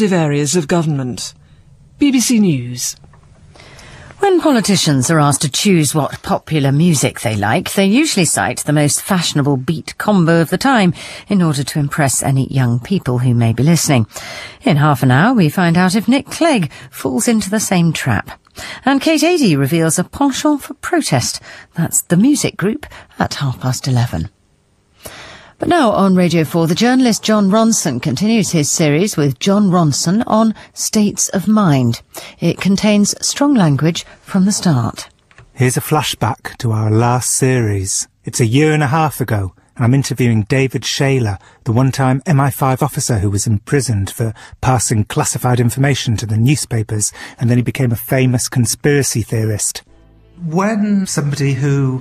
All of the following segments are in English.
sensitive areas of government. BBC News. When politicians are asked to choose what popular music they like, they usually cite the most fashionable beat combo of the time in order to impress any young people who may be listening. In half an hour, we find out if Nick Clegg falls into the same trap. And Kate Adie reveals a penchant for protest. That's the music group at half past eleven. But now on Radio 4, the journalist Jon Ronson continues his series with Jon Ronson on states of mind. It contains strong language from the start. Here's a flashback to our last series. It's a year and a half ago, and I'm interviewing David Shayler, the one-time MI5 officer who was imprisoned for passing classified information to the newspapers, and then he became a famous conspiracy theorist. When somebody who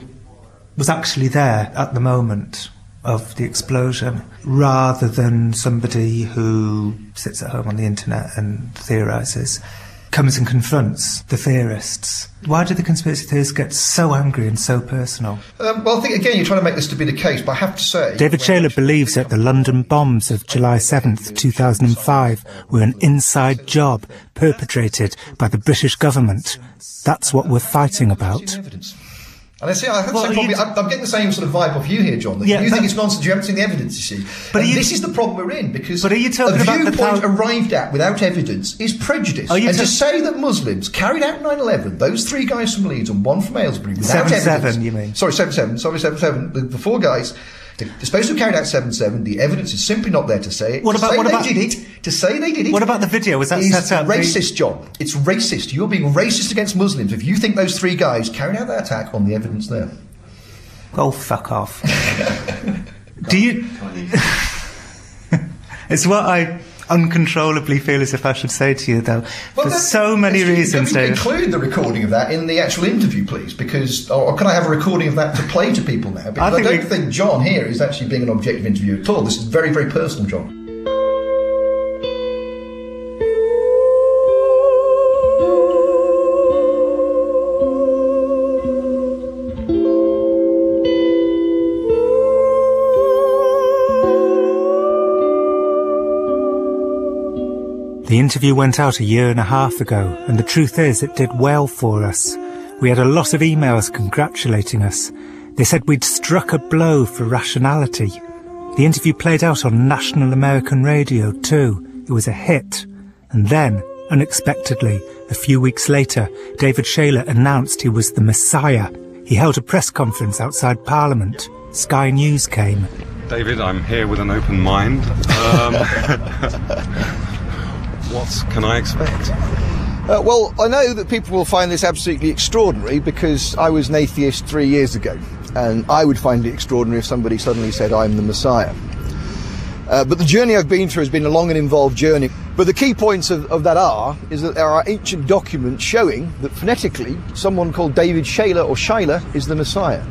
was actually there at the moment of the explosion rather than somebody who sits at home on the internet and theorizes comes and confronts the theorists. Why do the conspiracy theorists get so angry and so personal? Um, well, I think again you're trying to make this to be the case, but I have to say, David Shayler believes that the London bombs of July 7th, 2005 were an inside job perpetrated by the British government. That's what we're fighting about. And I see, I have well, the same problem. I'm, getting the same sort of vibe off you here, John. That yeah, you think it's nonsense. You haven't seen the evidence, you see. But you, this is the problem we're in because but are you talking a about viewpoint arrived at without evidence is prejudice. and to say that Muslims carried out 9/11, those three guys from Leeds and one from Aylesbury, without seven, evidence. Seven, you mean? Sorry, seven seven. Sorry, seven seven. The, the four guys they're supposed to have carried out 7-7. The evidence is simply not there to say it. What about, to say what they about, did it, to say they did it. What about the video? Was that set up? racist, John. It's racist. You're being racist against Muslims if you think those three guys carried out that attack on the evidence there. Go fuck off. Do you... it's what I uncontrollably feel as if I should say to you, though, well, for so many reasons. Can you include the recording of that in the actual interview, please? Because, or, can I have a recording of that to play to people now? Because I, I don't we... think John here is actually being an objective interview at all. This is very, very personal, John. The interview went out a year and a half ago, and the truth is it did well for us. We had a lot of emails congratulating us. They said we'd struck a blow for rationality. The interview played out on national American radio too. It was a hit. And then, unexpectedly, a few weeks later, David Shayler announced he was the Messiah. He held a press conference outside Parliament. Sky News came. David, I'm here with an open mind. Um, what can I expect? Uh, well, I know that people will find this absolutely extraordinary because I was an atheist three years ago, and I would find it extraordinary if somebody suddenly said, I'm the Messiah. Uh, but the journey I've been through has been a long and involved journey. But the key points of, of that are is that there are ancient documents showing that phonetically someone called David Shayler or Shaila is the Messiah.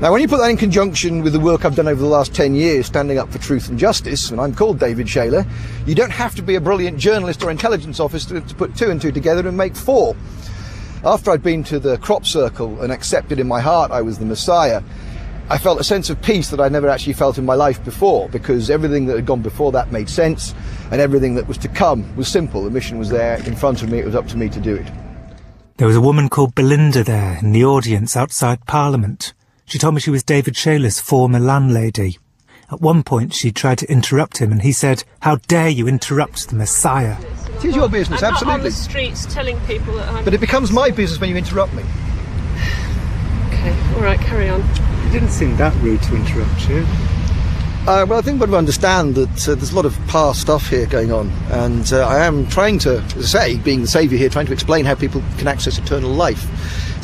Now, when you put that in conjunction with the work I've done over the last 10 years standing up for truth and justice, and I'm called David Shayler, you don't have to be a brilliant journalist or intelligence officer to, to put two and two together and make four. After I'd been to the crop circle and accepted in my heart I was the Messiah, I felt a sense of peace that I'd never actually felt in my life before because everything that had gone before that made sense and everything that was to come was simple. The mission was there in front of me, it was up to me to do it. There was a woman called Belinda there in the audience outside Parliament. She told me she was David Shayler's former landlady. At one point, she tried to interrupt him, and he said, How dare you interrupt the Messiah? It is your business, I'm absolutely. Not on the streets telling people that I'm. But it becomes my business when you interrupt me. Okay, all right, carry on. It didn't seem that rude to interrupt you. Uh, well, I think we've got to understand that uh, there's a lot of past stuff here going on, and uh, I am trying to, say, being the saviour here, trying to explain how people can access eternal life.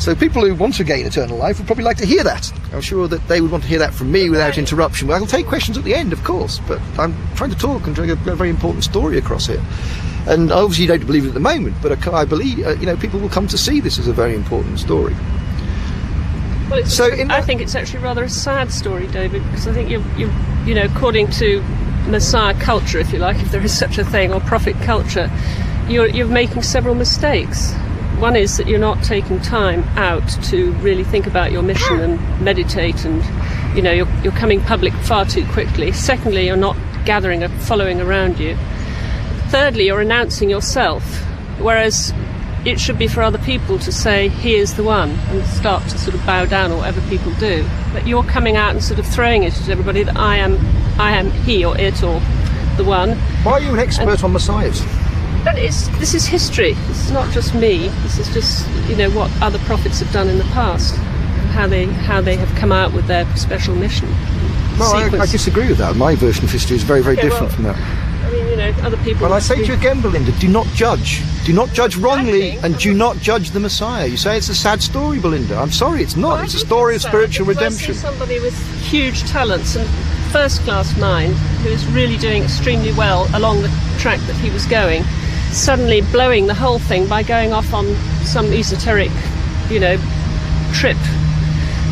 So people who want to gain eternal life would probably like to hear that. I'm sure that they would want to hear that from me without interruption. But I'll take questions at the end, of course. But I'm trying to talk and bring a, a very important story across here. And obviously, you don't believe it at the moment, but I believe uh, you know people will come to see this as a very important story. Well, so I think it's actually rather a sad story, David, because I think you you you know, according to Messiah culture, if you like, if there is such a thing, or prophet culture, you're you're making several mistakes. One is that you're not taking time out to really think about your mission and meditate, and you know you're, you're coming public far too quickly. Secondly, you're not gathering a following around you. Thirdly, you're announcing yourself, whereas it should be for other people to say, he is the one, and start to sort of bow down or whatever people do. But you're coming out and sort of throwing it at everybody that I am, I am he or it or the one. Why are you an expert and, on messiahs? But it's, this is history. This is not just me. This is just, you know, what other prophets have done in the past, how they, how they have come out with their special mission. Well, I, I, disagree with that. My version of history is very, very okay, different well, from that I mean, you know, other people. Well, I say to you again, Belinda, do not judge. Do not judge wrongly, and do not judge the Messiah. You say it's a sad story, Belinda. I'm sorry, it's not. Well, it's a story of spiritual redemption. somebody with huge talents and first-class mind who is really doing extremely well along the track that he was going, suddenly blowing the whole thing by going off on some esoteric, you know, trip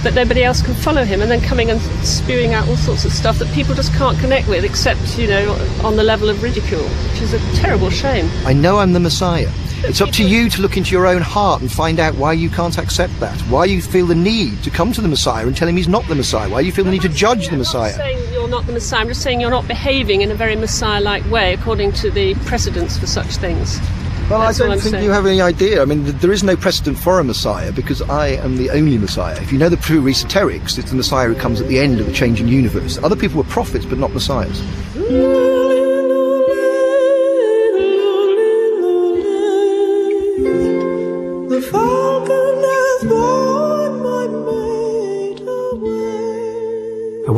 that nobody else can follow him, and then coming and spewing out all sorts of stuff that people just can't connect with, except you know on the level of ridicule, which is a terrible shame. I know I'm the Messiah. It's up to you to look into your own heart and find out why you can't accept that. Why you feel the need to come to the Messiah and tell him he's not the Messiah. Why you feel the need to judge the Messiah. I'm not saying you're not the Messiah. I'm just saying you're not behaving in a very Messiah-like way according to the precedents for such things. Well, That's I don't think saying. you have any idea. I mean, there is no precedent for a Messiah because I am the only Messiah. If you know the true esoterics, it's the Messiah who comes at the end of the changing universe. Other people were prophets, but not Messiahs. I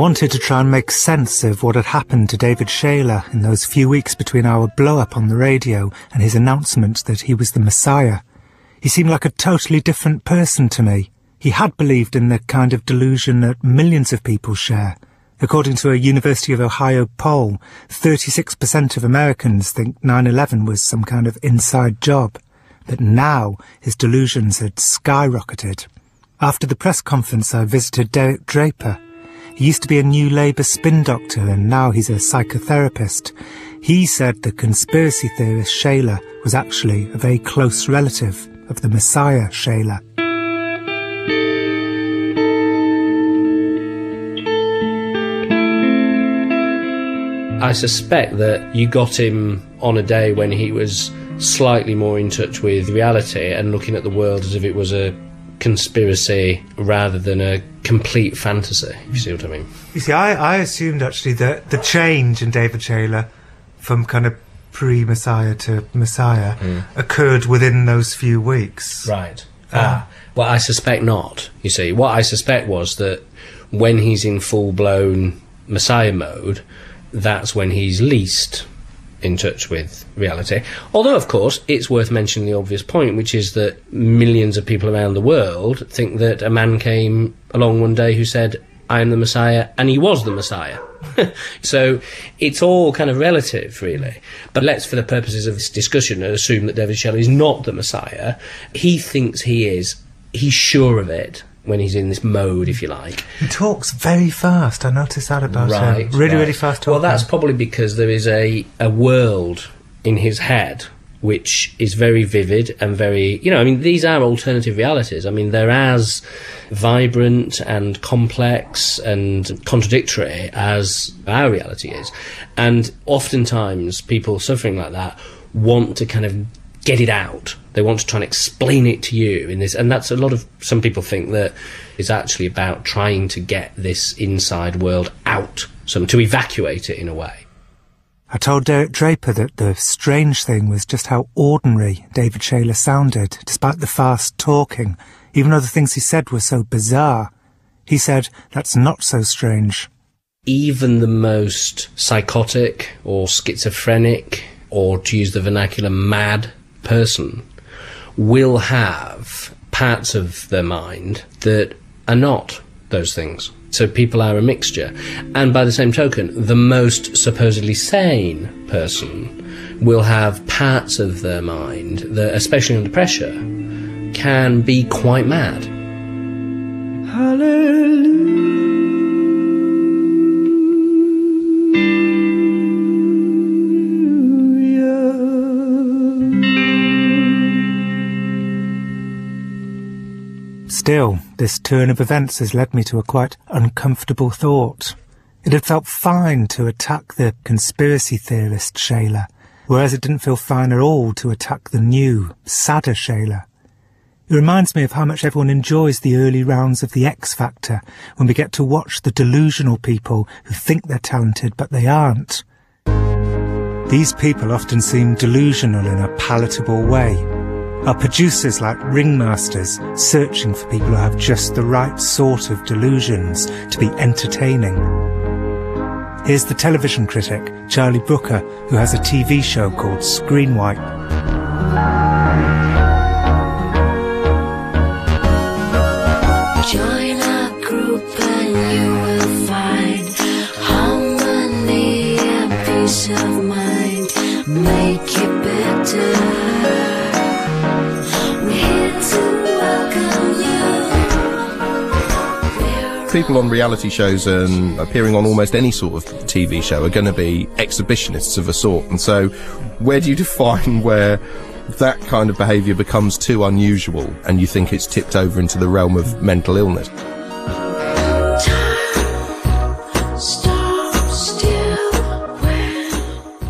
wanted to try and make sense of what had happened to David Shayler in those few weeks between our blow-up on the radio and his announcement that he was the Messiah. He seemed like a totally different person to me. He had believed in the kind of delusion that millions of people share. According to a University of Ohio poll, 36% of Americans think 9-11 was some kind of inside job. But now his delusions had skyrocketed. After the press conference, I visited Derek Draper, he used to be a New Labour spin doctor and now he's a psychotherapist. He said the conspiracy theorist Shayler was actually a very close relative of the Messiah Shayler. I suspect that you got him on a day when he was slightly more in touch with reality and looking at the world as if it was a conspiracy rather than a complete fantasy, if you see what I mean. You see, I, I assumed actually that the change in David Shayler from kind of pre Messiah to Messiah mm. occurred within those few weeks. Right. Um, ah. Well, I suspect not, you see. What I suspect was that when he's in full blown Messiah mode, that's when he's least in touch with reality. Although, of course, it's worth mentioning the obvious point, which is that millions of people around the world think that a man came along one day who said, I am the Messiah, and he was the Messiah. so it's all kind of relative, really. But let's, for the purposes of this discussion, assume that David Shayler is not the Messiah. He thinks he is. He's sure of it when he's in this mode, if you like. He talks very fast. I noticed that about right, him. Really, right. really fast talking. Well, that's probably because there is a, a world in his head which is very vivid and very, you know, I mean, these are alternative realities. I mean, they're as vibrant and complex and contradictory as our reality is. And oftentimes people suffering like that want to kind of get it out. They want to try and explain it to you in this, and that's a lot of some people think that is actually about trying to get this inside world out, some to evacuate it in a way. I told Derek Draper that the strange thing was just how ordinary David Shayler sounded, despite the fast talking, even though the things he said were so bizarre. He said, that's not so strange. Even the most psychotic or schizophrenic, or to use the vernacular, mad person will have parts of their mind that are not those things. So people are a mixture. And by the same token, the most supposedly sane person will have parts of their mind that, especially under pressure, can be quite mad. Hallelujah. Still, this turn of events has led me to a quite uncomfortable thought. It had felt fine to attack the conspiracy theorist Shayler, whereas it didn't feel fine at all to attack the new, sadder Shayler. It reminds me of how much everyone enjoys the early rounds of The X Factor when we get to watch the delusional people who think they're talented but they aren't. These people often seem delusional in a palatable way. Are producers like ringmasters searching for people who have just the right sort of delusions to be entertaining? Here's the television critic, Charlie Brooker, who has a TV show called Screenwipe. Join people on reality shows and appearing on almost any sort of TV show are going to be exhibitionists of a sort. And so, where do you define where that kind of behaviour becomes too unusual and you think it's tipped over into the realm of mental illness?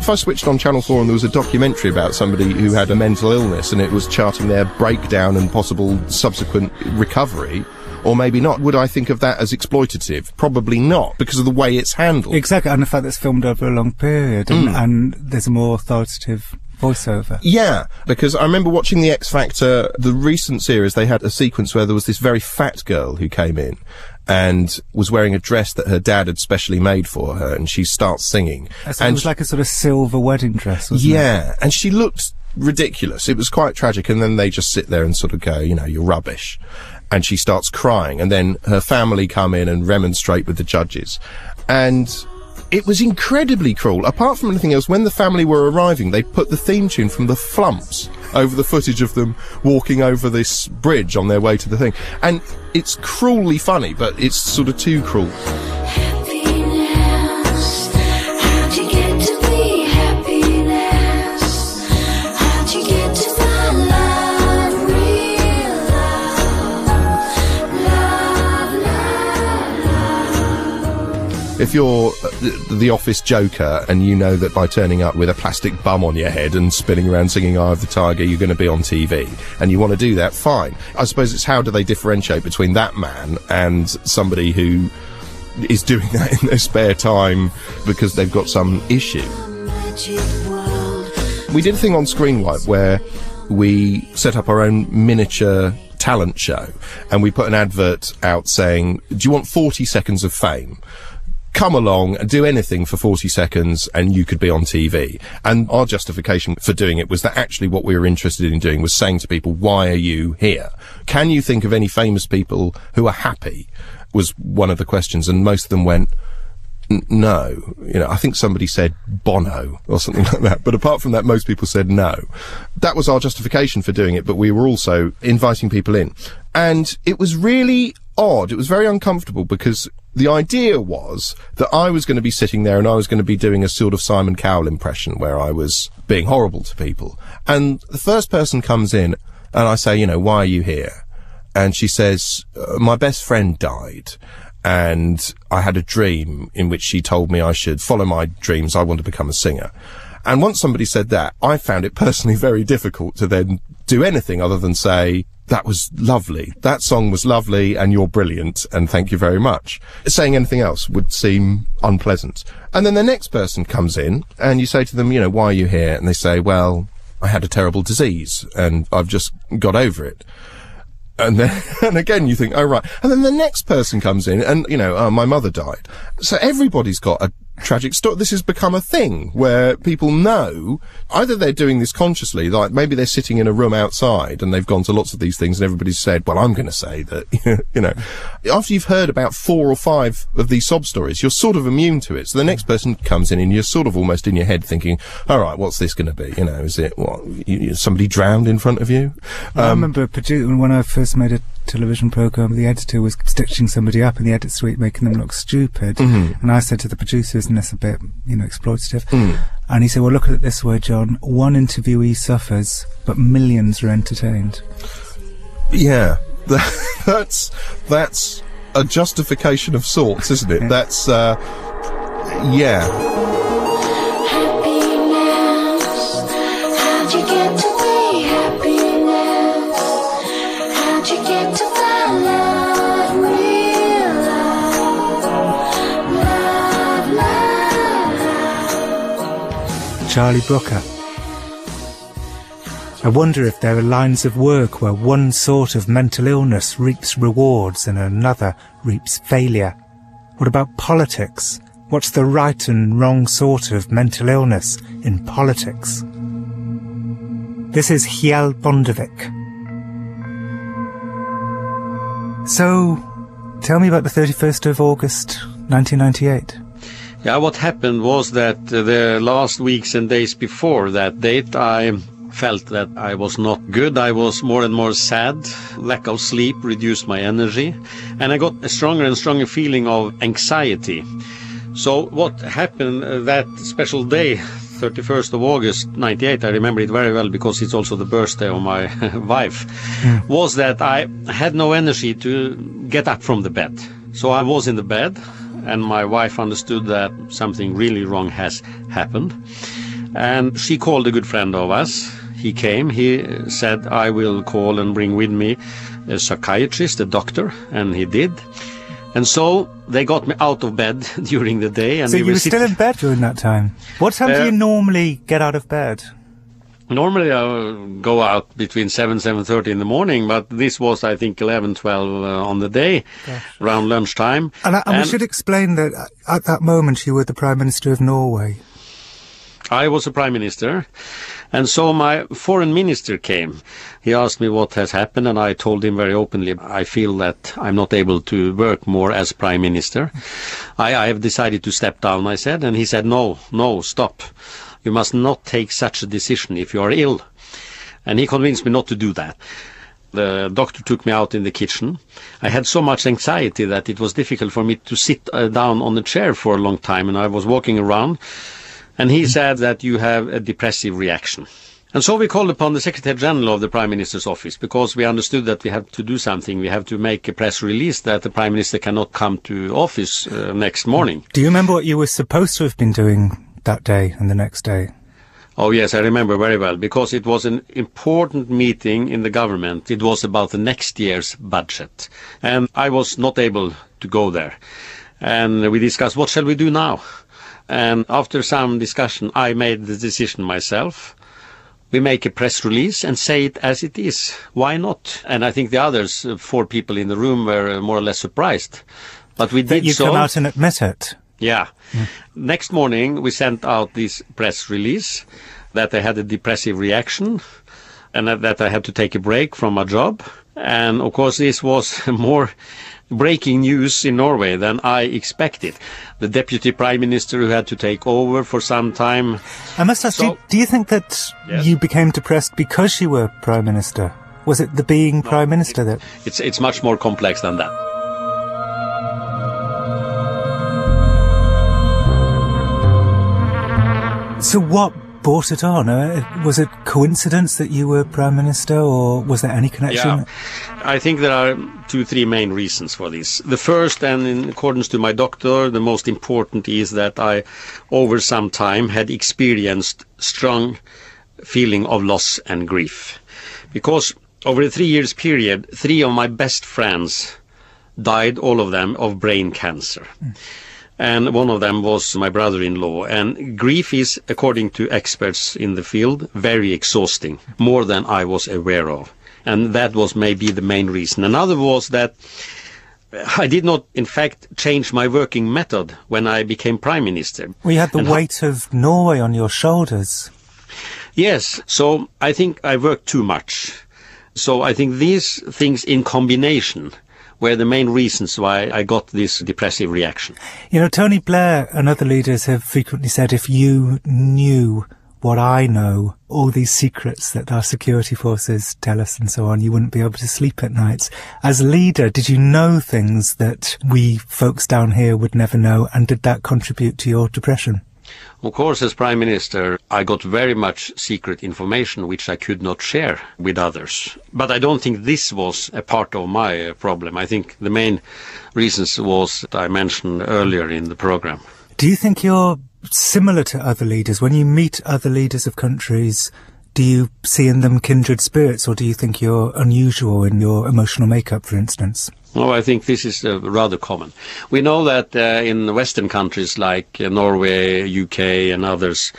If I switched on Channel 4 and there was a documentary about somebody who had a mental illness and it was charting their breakdown and possible subsequent recovery, or maybe not, would I think of that as exploitative? Probably not, because of the way it's handled. Exactly, and the fact that it's filmed over a long period and, hmm. and there's a more authoritative voiceover. Yeah, because I remember watching the X Factor, the recent series, they had a sequence where there was this very fat girl who came in and was wearing a dress that her dad had specially made for her and she starts singing. So it and was like a sort of silver wedding dress, wasn't it? yeah, and she looked ridiculous. It was quite tragic. And then they just sit there and sort of go, you know, you're rubbish. And she starts crying. And then her family come in and remonstrate with the judges. And it was incredibly cruel. Apart from anything else, when the family were arriving, they put the theme tune from the Flumps over the footage of them walking over this bridge on their way to the thing. And it's cruelly funny, but it's sort of too cruel. If you're uh, the, office joker and you know that by turning up with a plastic bum on your head and spinning around singing Eye of the Tiger, you're going to be on TV and you want to do that, fine. I suppose it's how do they differentiate between that man and somebody who is doing that in their spare time because they've got some issue. We did a thing on Screenwipe where we set up our own miniature talent show and we put an advert out saying, do you want 40 seconds of fame? Come along and do anything for 40 seconds and you could be on TV. And our justification for doing it was that actually what we were interested in doing was saying to people, why are you here? Can you think of any famous people who are happy? Was one of the questions and most of them went, no. You know, I think somebody said Bono or something like that. But apart from that, most people said no. That was our justification for doing it, but we were also inviting people in. And it was really odd. It was very uncomfortable because the idea was that I was going to be sitting there and I was going to be doing a sort of Simon Cowell impression where I was being horrible to people. And the first person comes in and I say, you know, why are you here? And she says, "Uh, my best friend died and I had a dream in which she told me I should follow my dreams. I want to become a singer. And once somebody said that, I found it personally very difficult to then do anything other than say, that was lovely. That song was lovely and you're brilliant and thank you very much. Saying anything else would seem unpleasant. And then the next person comes in and you say to them, you know, why are you here? And they say, well, I had a terrible disease and I've just got over it and then and again you think oh right and then the next person comes in and you know oh, my mother died so everybody's got a tragic story. This has become a thing where people know either they're doing this consciously like maybe they're sitting in a room outside and they've gone to lots of these things and everybody's said well i'm going to say that you know. After you've heard about four or five of these sob stories you're sort of immune to it. So the next person comes in and you're sort of almost in your head thinking all right what's this going to be? You know is it what you, somebody drowned in front of you? I um, remember when I first made a television program, the editor was stitching somebody up in the edit suite, making them look stupid. And I said to the producer, isn't this a bit, you know, exploitative? And he said, well, look at it this way, John. One interviewee suffers, but millions are entertained. Yeah, that's that's a justification of sorts, isn't it? That's uh, yeah. Charlie Brooker. I wonder if there are lines of work where one sort of mental illness reaps rewards and another reaps failure. What about politics? What's the right and wrong sort of mental illness in politics? This is Kjell Bondevik. So, tell me about the 31st of August 1998. Yeah, what happened was that uh, the last weeks and days before that date, I felt that I was not good. I was more and more sad. Lack of sleep reduced my energy. And I got a stronger and stronger feeling of anxiety. So what happened uh, that special day, 31st of August 98, I remember it very well because it's also the birthday of my wife, was that I had no energy to get up from the bed. So I was in the bed and my wife understood that something really wrong has happened. And she called a good friend of us. He came. He said, I will call and bring with me a psychiatrist, a doctor, and he did. And so they got me out of bed during the day. And so we you were were still in bed during that time? What time do Uh, you normally get out of bed? Normally I go out between 7, 7.30 in the morning, but this was, I think, 11, 12 uh, on the day, around lunchtime. And, I, and we should explain that uh, at that moment you were the Prime Minister of Norway. I was a prime minister, and so my foreign minister came. He asked me what has happened, and I told him very openly, I feel that I'm not able to work more as prime minister. I, I have decided to step down, I said, and he said, no, no, stop. You must not take such a decision if you are ill. And he convinced me not to do that. The doctor took me out in the kitchen. I had so much anxiety that it was difficult for me to sit uh, down on the chair for a long time, and I was walking around. And he said that you have a depressive reaction. And so we called upon the Secretary General of the Prime Minister's office because we understood that we have to do something. We have to make a press release that the Prime Minister cannot come to office uh, next morning. Do you remember what you were supposed to have been doing that day and the next day? Oh yes, I remember very well because it was an important meeting in the government. It was about the next year's budget. And I was not able to go there. And we discussed what shall we do now? And after some discussion, I made the decision myself. We make a press release and say it as it is. Why not? And I think the others, uh, four people in the room, were uh, more or less surprised. But we That did you so. come out and admit it. Yeah. Next morning, we sent out this press release that I had a depressive reaction and that- I had to take a break from my job. And of course, this was more breaking news in Norway than I expected. The deputy prime minister who had to take over for some time. I must ask, do, you, do you think that Yes. you became depressed because you were Prime Minister? Was it the being Prime Minister that... It's, it's much more complex than that. So what brought it on? Uh, was it coincidence that you were Prime Minister or was there any connection? Yeah. I think there are two, three main reasons for this. The first, and in accordance to my doctor, the most important is that I, over some time, had experienced strong feeling of loss and grief. Because over a three years period, three of my best friends died, all of them, of brain cancer. And one of them was my brother-in-law. And grief is, according to experts in the field, very exhausting, more than I was aware of. And that was maybe the main reason. Another was that I did not, in fact, change my working method when I became prime minister. We had the And weight of Norway on your shoulders. Yes, so I think I worked too much. So I think these things in combination were the main reasons why I got this depressive reaction. You know, Tony Blair and other leaders have frequently said if you knew what I know, all these secrets that our security forces tell us and so on, you wouldn't be able to sleep at nights. As a leader, did you know things that we folks down here would never know, and did that contribute to your depression? Of course, as Prime Minister, I got very much secret information which I could not share with others. But I don't think this was a part of my uh, problem. I think the main reasons was that I mentioned earlier in the program. Do you think you're similar to other leaders? When you meet other leaders of countries, Do you see in them kindred spirits, or do you think you're unusual in your emotional makeup, for instance? Oh, I think this is uh, rather common. We know that uh, in Western countries like uh, Norway, UK, and others,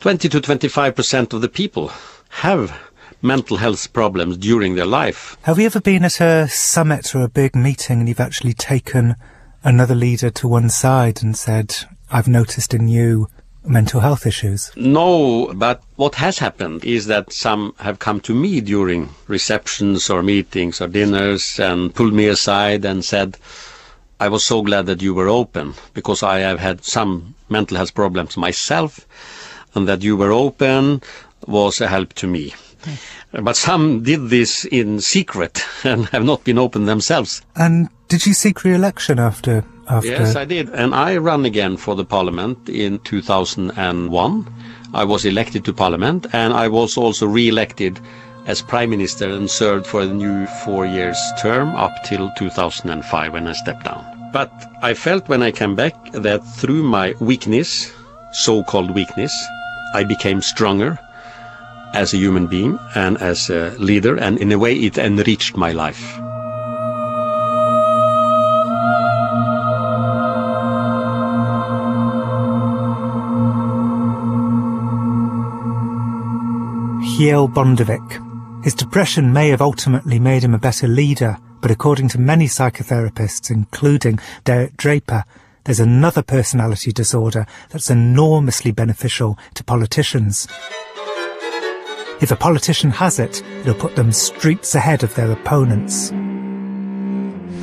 20 to 25 percent of the people have mental health problems during their life. Have you ever been at a summit or a big meeting and you've actually taken another leader to one side and said, I've noticed in you mental health issues? No, but what has happened is that some have come to me during receptions or meetings or dinners and pulled me aside and said, I was so glad that you were open because I have had some mental health problems myself and that you were open was a help to me. But some did this in secret and have not been open themselves. And did you seek re-election after? After? Yes, I did. And I ran again for the parliament in 2001. I was elected to parliament and I was also re-elected as prime minister and served for a new four years term up till 2005 when I stepped down. But I felt when I came back that through my weakness, so-called weakness, I became stronger as a human being and as a leader and in a way it enriched my life. Kjell Bondevik. His depression may have ultimately made him a better leader, but according to many psychotherapists, including Derek Draper, there's another personality disorder that's enormously beneficial to politicians. If a politician has it, it'll put them streets ahead of their opponents.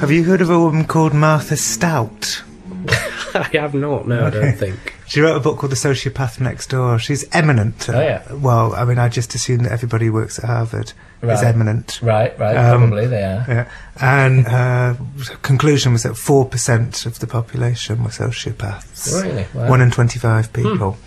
Have you heard of a woman called Martha Stout? I have not. No, I don't think. She wrote a book called The Sociopath Next Door. She's eminent. Oh, yeah. Well, I mean, I just assume that everybody who works at Harvard is eminent. Right, right. Um, probably they are. Yeah. And her conclusion was that 4% of the population were sociopaths. Really? Wow. Hmm. One in 25 people.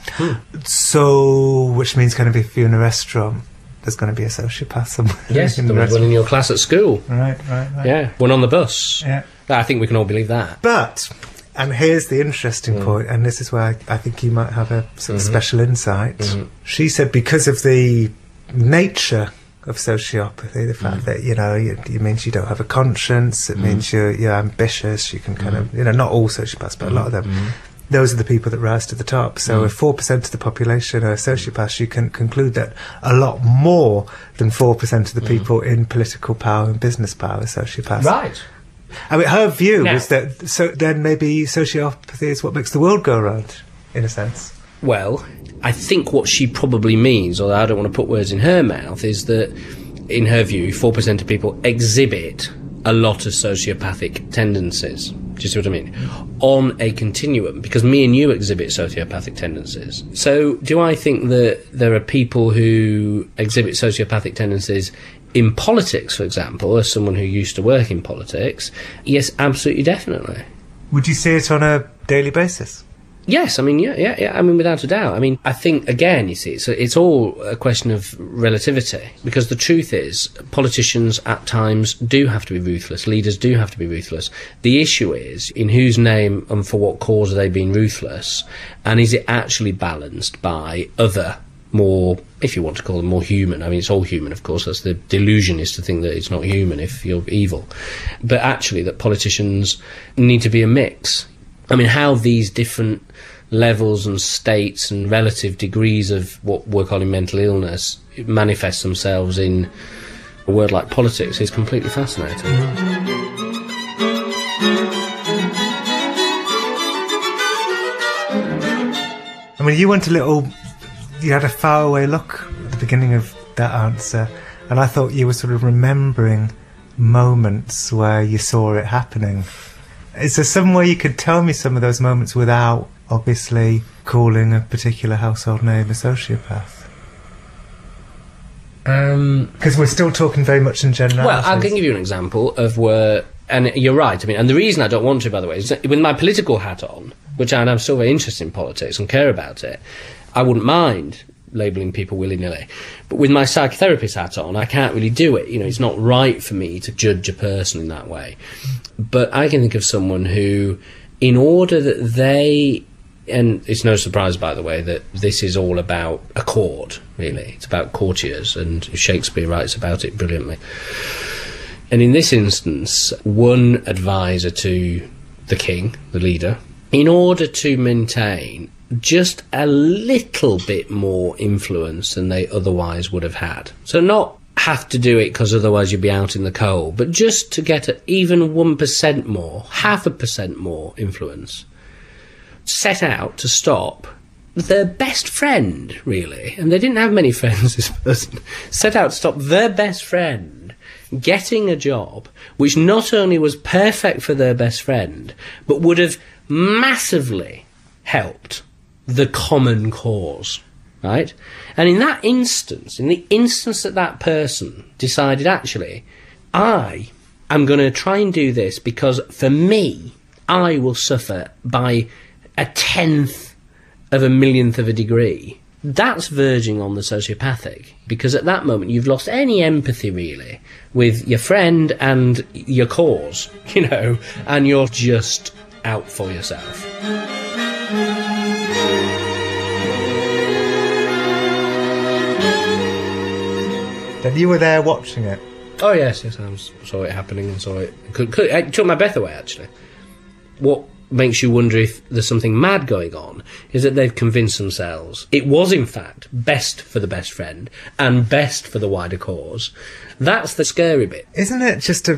So, which means kind of if you're in a restaurant, there's going to be a sociopath somewhere. Yes, in there the was one in your class at school. Right, right, right. Yeah, one on the bus. Yeah. I think we can all believe that. But, and here's the interesting Mm. point, and this is where I, I think you might have a sort of Mhm. special insight. Mhm. She said because of the nature of sociopathy, the Mm. fact that you know it, it means you don't have a conscience, it means you're you're ambitious, you can kind of you know not all sociopaths, but a lot of them. Mm-hmm. Those are the people that rise to the top. So Mm. if four percent of the population are sociopaths, you can conclude that a lot more than four percent of the people in political power and business power are sociopaths. Right. I mean, her view Now- was that so then maybe sociopathy is what makes the world go round, in a sense. Well, I think what she probably means, although I don't want to put words in her mouth, is that in her view, 4% of people exhibit a lot of sociopathic tendencies. Do you see what I mean? On a continuum, because me and you exhibit sociopathic tendencies. So, do I think that there are people who exhibit sociopathic tendencies in politics, for example, as someone who used to work in politics? Yes, absolutely, definitely. Would you see it on a daily basis? Yes, I mean, yeah, yeah, yeah. I mean, without a doubt. I mean, I think again, you see, so it's all a question of relativity because the truth is, politicians at times do have to be ruthless. Leaders do have to be ruthless. The issue is in whose name and for what cause are they being ruthless, and is it actually balanced by other more, if you want to call them more human. I mean, it's all human, of course. That's the delusion is to think that it's not human if you're evil, but actually that politicians need to be a mix. I mean, how these different levels and states and relative degrees of what we're calling mental illness manifest themselves in a word like politics is completely fascinating. I mean, you went a little. You had a faraway look at the beginning of that answer, and I thought you were sort of remembering moments where you saw it happening. Is there some way you could tell me some of those moments without obviously calling a particular household name a sociopath? Um, Because we're still talking very much in general. Well, I can give you an example of where, and you're right. I mean, and the reason I don't want to, by the way, is with my political hat on, which I, I'm still very interested in politics and care about it, I wouldn't mind labelling people willy nilly. But with my psychotherapist hat on, I can't really do it. You know, it's not right for me to judge a person in that way. But I can think of someone who, in order that they And it's no surprise, by the way, that this is all about a court, really. It's about courtiers, and Shakespeare writes about it brilliantly. And in this instance, one advisor to the king, the leader, in order to maintain just a little bit more influence than they otherwise would have had. So, not have to do it because otherwise you'd be out in the cold, but just to get a, even 1% more, half a percent more influence, set out to stop their best friend, really, and they didn't have many friends, this person, set out to stop their best friend getting a job which not only was perfect for their best friend, but would have massively helped the common cause. Right? And in that instance, in the instance that that person decided, actually, I am going to try and do this because for me, I will suffer by a tenth of a millionth of a degree. That's verging on the sociopathic because at that moment you've lost any empathy really with your friend and your cause, you know, and you're just out for yourself. Then you were there watching it. Oh yes, yes, I was, saw it happening and saw it. Could, could, it took my breath away actually. What makes you wonder if there's something mad going on is that they've convinced themselves it was in fact best for the best friend and best for the wider cause. That's the scary bit. Isn't it just a.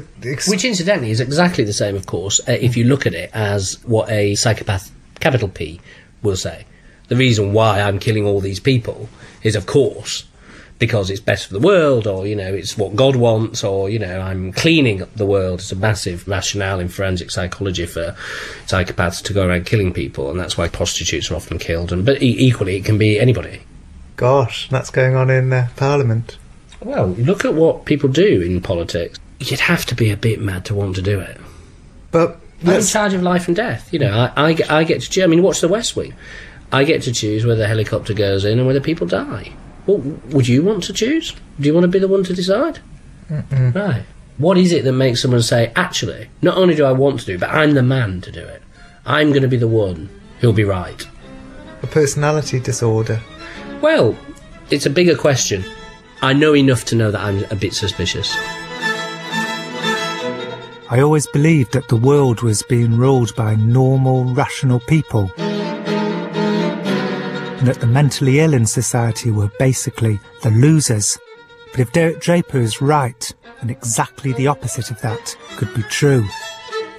Which, incidentally, is exactly the same, of course, uh, if you look at it as what a psychopath, capital P, will say. The reason why I'm killing all these people is, of course, because it's best for the world, or, you know, it's what God wants, or, you know, I'm cleaning up the world. It's a massive rationale in forensic psychology for psychopaths to go around killing people, and that's why prostitutes are often killed. And But e- equally, it can be anybody. Gosh, that's going on in uh, Parliament. Well, look at what people do in politics. You'd have to be a bit mad to want to do it. But I'm in charge of life and death. You know, I, I, get- I get to choose. I mean, watch The West Wing. I get to choose whether the helicopter goes in and whether people die. Well, would you want to choose? Do you want to be the one to decide? Mm-mm. Right. What is it that makes someone say, actually, not only do I want to do, but I'm the man to do it. I'm going to be the one who'll be right. a personality disorder. Well, it's a bigger question. I know enough to know that I'm a bit suspicious. I always believed that the world was being ruled by normal, rational people. That the mentally ill in society were basically the losers. But if Derek Draper is right, then exactly the opposite of that could be true,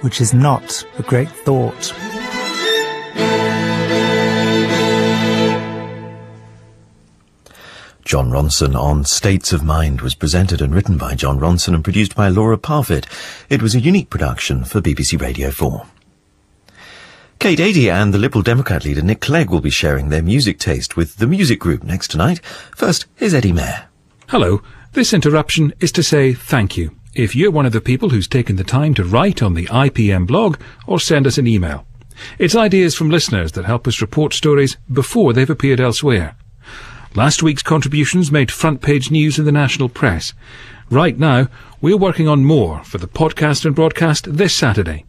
which is not a great thought. Jon Ronson on States of Mind was presented and written by Jon Ronson and produced by Laura Parfitt. It was a unique production for BBC Radio 4. Kate Adie and the Liberal Democrat leader Nick Clegg will be sharing their music taste with the music group next tonight. First, here's Eddie Mair. Hello. This interruption is to say thank you if you're one of the people who's taken the time to write on the iPM blog or send us an email. It's ideas from listeners that help us report stories before they've appeared elsewhere. Last week's contributions made front page news in the national press. Right now, we're working on more for the podcast and broadcast this Saturday.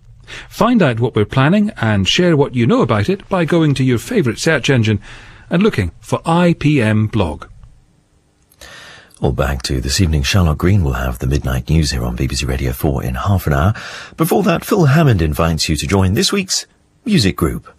Find out what we're planning and share what you know about it by going to your favourite search engine and looking for iPM blog. Well, back to this evening, Charlotte Green will have the midnight news here on BBC Radio 4 in half an hour. Before that, Phil Hammond invites you to join this week's music group.